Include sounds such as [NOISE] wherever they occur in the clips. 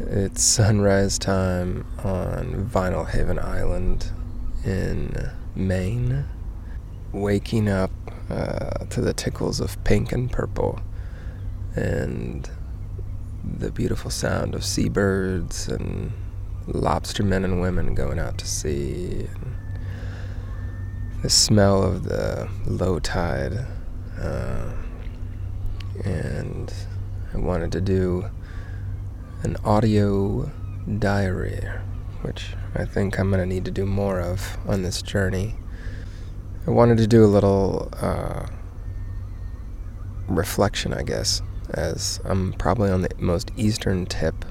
It's sunrise time on Vinalhaven Island in Maine. Waking up uh, to the tickles of pink and purple and the beautiful sound of seabirds and lobstermen and women going out to sea. And the smell of the low tide. Uh, and I wanted to do an audio diary, which I think I'm going to need to do more of on this journey. I wanted to do a little uh, reflection, I guess, as I'm probably on the most eastern tip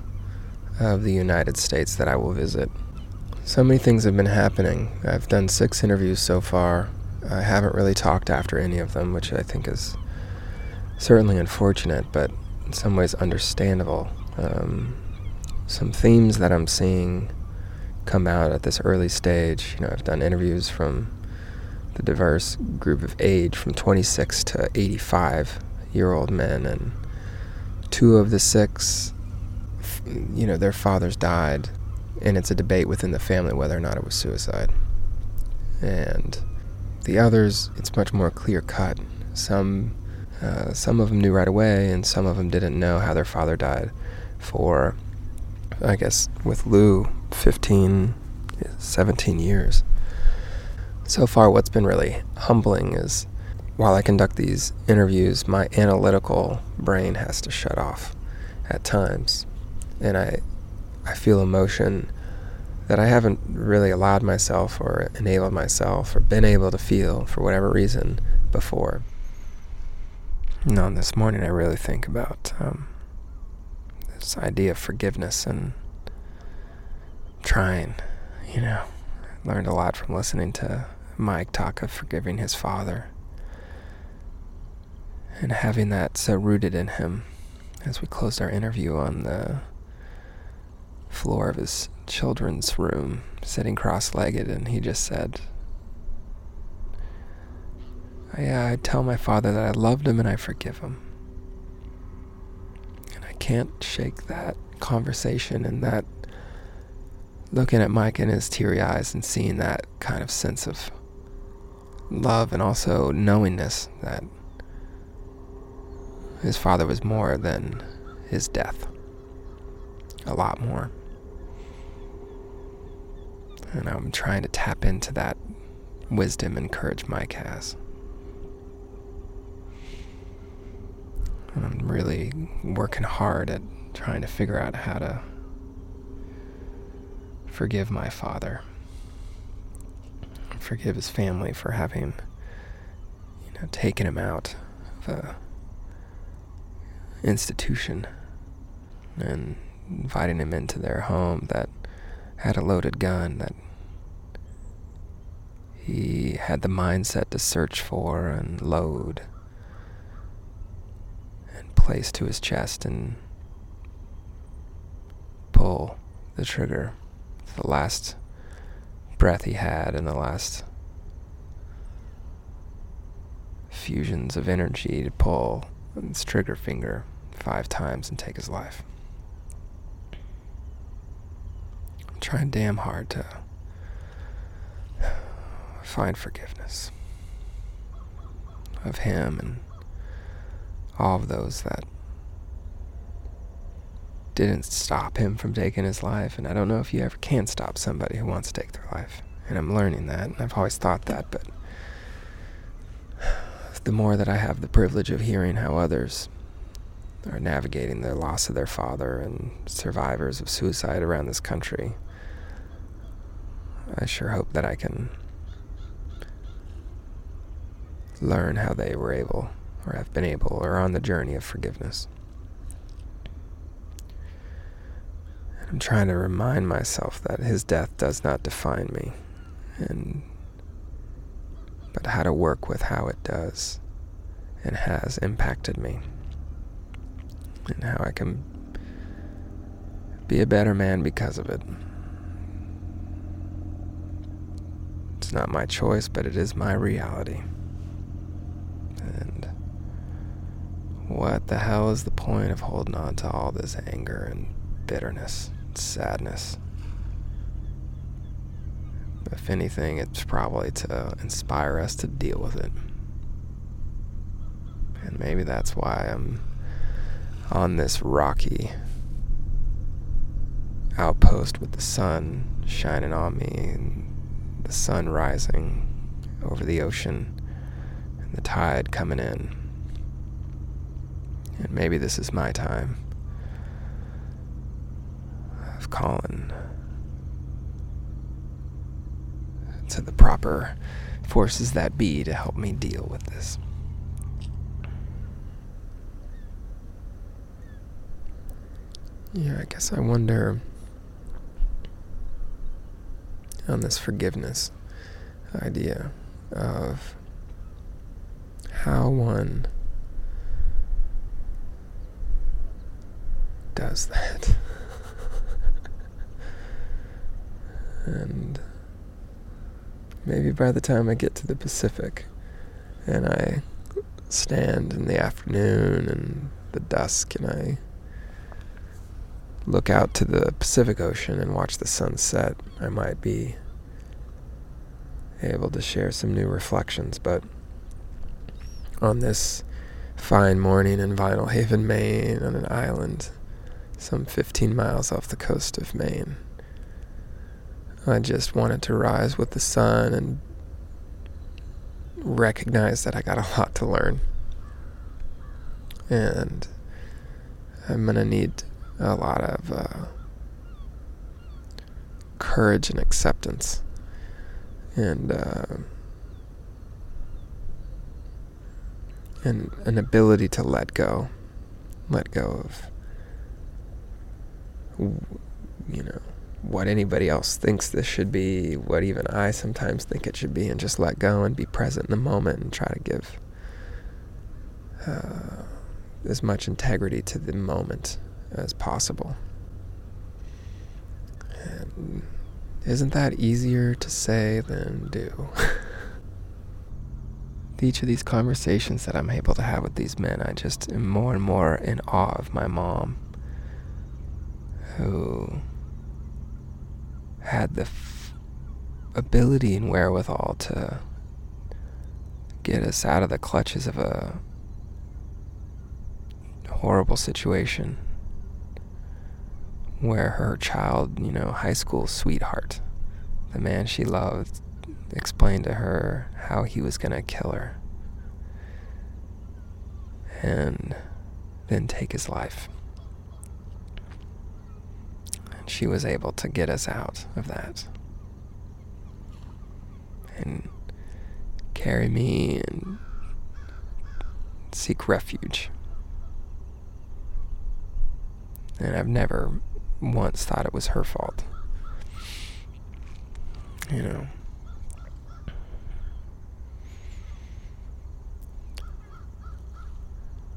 of the United States that I will visit. So many things have been happening. I've done six interviews so far. I haven't really talked after any of them, which I think is certainly unfortunate, but in some ways understandable. Um, some themes that I'm seeing come out at this early stage. You know, I've done interviews from the diverse group of age from 26 to 85 year old men, and two of the six, you know, their fathers died, and it's a debate within the family whether or not it was suicide. And the others, it's much more clear cut. Some uh, some of them knew right away, and some of them didn't know how their father died for, I guess, with Lou, 15, 17 years. So far, what's been really humbling is while I conduct these interviews, my analytical brain has to shut off at times. And I, I feel emotion that I haven't really allowed myself or enabled myself or been able to feel for whatever reason before. Know, this morning I really think about um, this idea of forgiveness and trying. You know, learned a lot from listening to Mike talk of forgiving his father and having that so rooted in him as we closed our interview on the floor of his children's room, sitting cross legged, and he just said, I, I tell my father that I loved him and I forgive him. Can't shake that conversation and that looking at Mike in his teary eyes and seeing that kind of sense of love and also knowingness that his father was more than his death. A lot more. And I'm trying to tap into that wisdom and courage Mike has. And I'm really working hard at trying to figure out how to forgive my father. Forgive his family for having, you know, taken him out of a institution and inviting him into their home that had a loaded gun that he had the mindset to search for and load place to his chest and pull the trigger. The last breath he had and the last fusions of energy to pull his trigger finger five times and take his life. I'm trying damn hard to find forgiveness of him and all of those that didn't stop him from taking his life. And I don't know if you ever can stop somebody who wants to take their life. And I'm learning that. And I've always thought that. But the more that I have the privilege of hearing how others are navigating the loss of their father and survivors of suicide around this country, I sure hope that I can learn how they were able or have been able or on the journey of forgiveness. And I'm trying to remind myself that his death does not define me, and but how to work with how it does and has impacted me, and how I can be a better man because of it. It's not my choice, but it is my reality. What the hell is the point of holding on to all this anger and bitterness, and sadness. If anything, it's probably to inspire us to deal with it. And maybe that's why I'm on this rocky outpost with the sun shining on me and the sun rising over the ocean and the tide coming in. And maybe this is my time of calling to the proper forces that be to help me deal with this. Yeah, I guess I wonder on this forgiveness idea of how one does that. and maybe by the time I get to the Pacific and I stand in the afternoon and the dusk and I look out to the Pacific Ocean and watch the sunset, I might be able to share some new reflections. But on this fine morning in Vinalhaven, Maine, on an island some 15 miles off the coast of Maine, I just wanted to rise with the sun and recognize that I got a lot to learn. And I'm going to need a lot of uh, courage and acceptance. And, uh, and an ability to let go. Let go of, you know, what anybody else thinks this should be, what even I sometimes think it should be, and just let go and be present in the moment and try to give uh, as much integrity to the moment as possible. And isn't that easier to say than do? [LAUGHS] Each of these conversations that I'm able to have with these men, I just am more and more in awe of my mom, who had the f- ability and wherewithal to get us out of the clutches of a horrible situation where her child, you know, high school sweetheart, the man she loved, explained to her how he was going to kill her and then take his life she was able to get us out of that and carry me and seek refuge. And I've never once thought it was her fault. You know.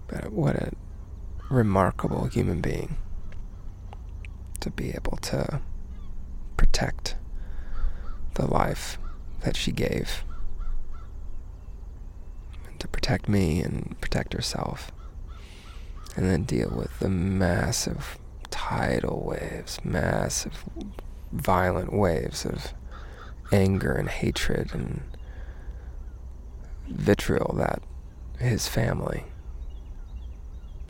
But what a remarkable human being to be able to protect the life that she gave, and to protect me and protect herself, and then deal with the massive tidal waves, massive violent waves of anger and hatred and vitriol that his family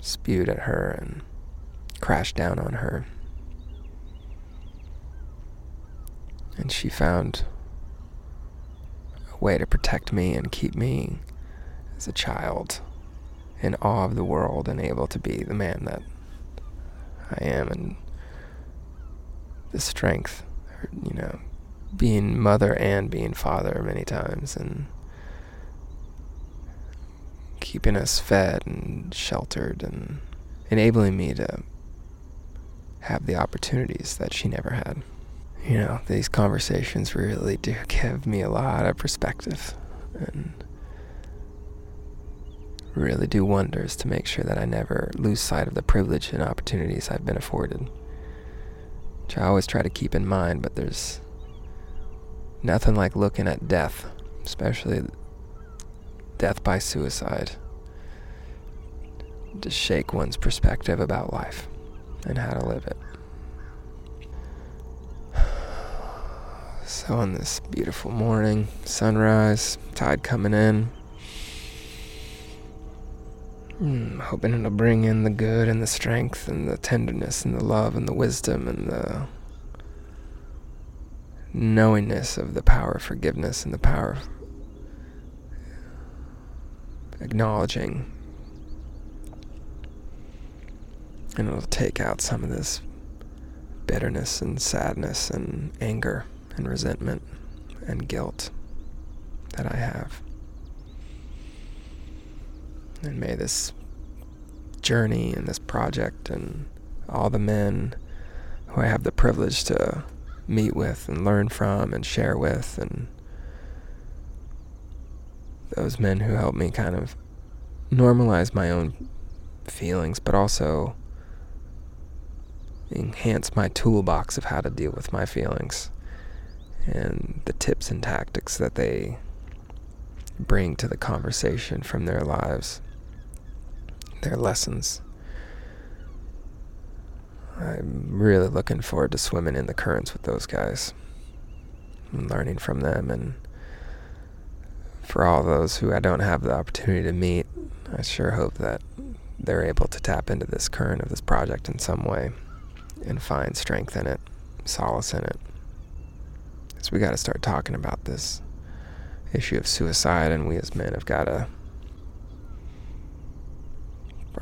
spewed at her and crashed down on her. And she found a way to protect me and keep me as a child in awe of the world and able to be the man that I am. And the strength, you know, being mother and being father many times and keeping us fed and sheltered and enabling me to have the opportunities that she never had you know, these conversations really do give me a lot of perspective and really do wonders to make sure that I never lose sight of the privilege and opportunities I've been afforded. Which I always try to keep in mind, but there's nothing like looking at death, especially death by suicide, to shake one's perspective about life and how to live it. So, on this beautiful morning, sunrise, tide coming in, mm, hoping it'll bring in the good and the strength and the tenderness and the love and the wisdom and the knowingness of the power of forgiveness and the power of acknowledging. And it'll take out some of this bitterness and sadness and anger and resentment and guilt that I have. And may this journey and this project and all the men who I have the privilege to meet with and learn from and share with and those men who help me kind of normalize my own feelings but also enhance my toolbox of how to deal with my feelings and the tips and tactics that they bring to the conversation from their lives, their lessons. I'm really looking forward to swimming in the currents with those guys and learning from them. And for all those who I don't have the opportunity to meet, I sure hope that they're able to tap into this current of this project in some way and find strength in it, solace in it. So we got to start talking about this issue of suicide, and we as men have got to,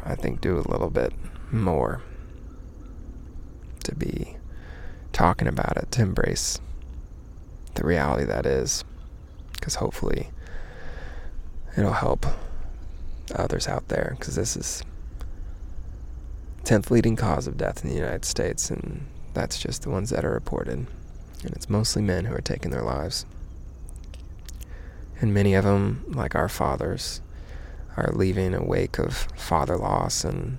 I think, do a little bit more to be talking about it, to embrace the reality that is, because hopefully it'll help others out there, because this is 10th leading cause of death in the United States, and that's just the ones that are reported. And it's mostly men who are taking their lives. And many of them, like our fathers, are leaving a wake of father loss and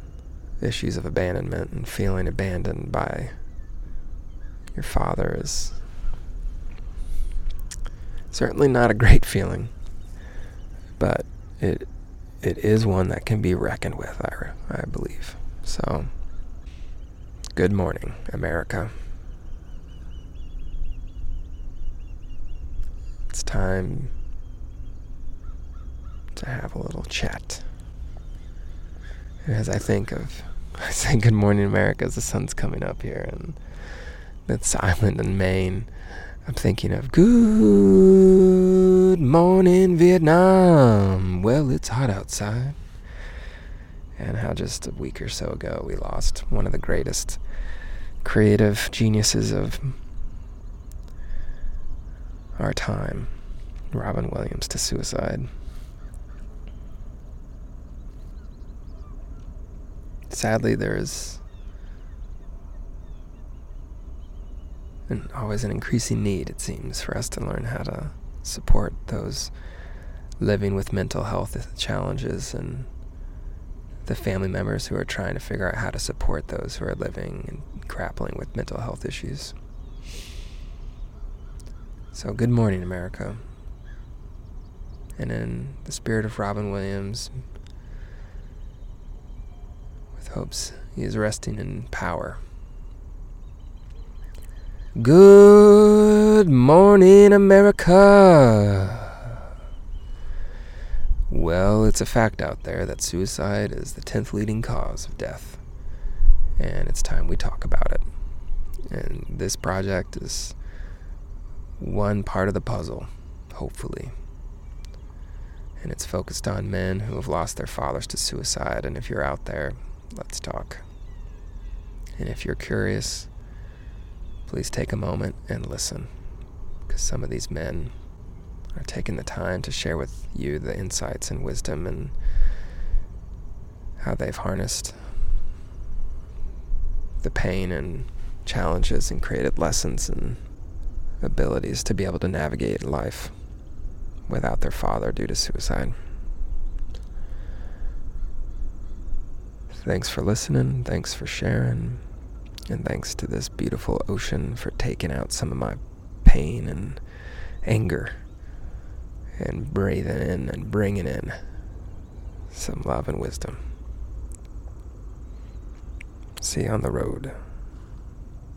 issues of abandonment and feeling abandoned by your father is certainly not a great feeling, but it it is one that can be reckoned with, I, I believe. So, good morning, America. It's time to have a little chat. as I think of, [LAUGHS] I say good morning, America, as the sun's coming up here and it's island in Maine. I'm thinking of good morning, Vietnam. Well, it's hot outside and how just a week or so ago we lost one of the greatest creative geniuses of our time, Robin Williams, to suicide. Sadly, there is an, always an increasing need, it seems, for us to learn how to support those living with mental health challenges and the family members who are trying to figure out how to support those who are living and grappling with mental health issues. So, good morning, America. And in the spirit of Robin Williams, with hopes he is resting in power. Good morning, America. Well, it's a fact out there that suicide is the 10th leading cause of death. And it's time we talk about it. And this project is one part of the puzzle, hopefully. And it's focused on men who have lost their fathers to suicide. And if you're out there, let's talk. And if you're curious, please take a moment and listen. Because some of these men are taking the time to share with you the insights and wisdom and how they've harnessed the pain and challenges and created lessons and abilities to be able to navigate life without their father due to suicide. Thanks for listening. Thanks for sharing. And thanks to this beautiful ocean for taking out some of my pain and anger and breathing in and bringing in some love and wisdom. See you on the road.